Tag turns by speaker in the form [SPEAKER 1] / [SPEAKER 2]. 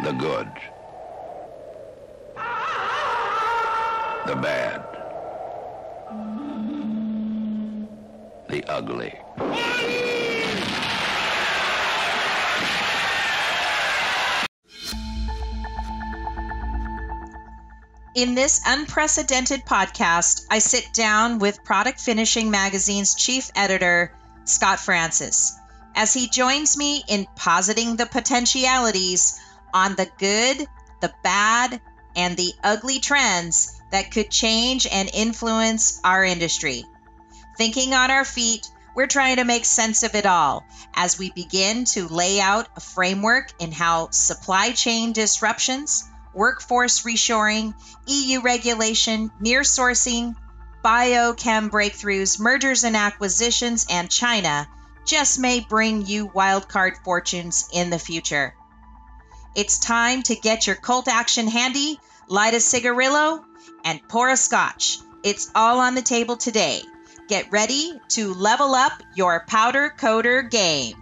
[SPEAKER 1] the good, the bad, the ugly.
[SPEAKER 2] In this unprecedented podcast, I sit down with Product Finishing Magazine's chief editor, Scott Francis, as he joins me in positing the potentialities on the good, the bad, and the ugly trends that could change and influence our industry. Thinking on our feet, we're trying to make sense of it all as we begin to lay out a framework in how supply chain disruptions, workforce reshoring, EU regulation, near sourcing, biochem breakthroughs, mergers and acquisitions, and China just may bring you wildcard fortunes in the future. It's time to get your Colt action handy, light a cigarillo, and pour a scotch. It's all on the table today. Get ready to level up your powder coater game.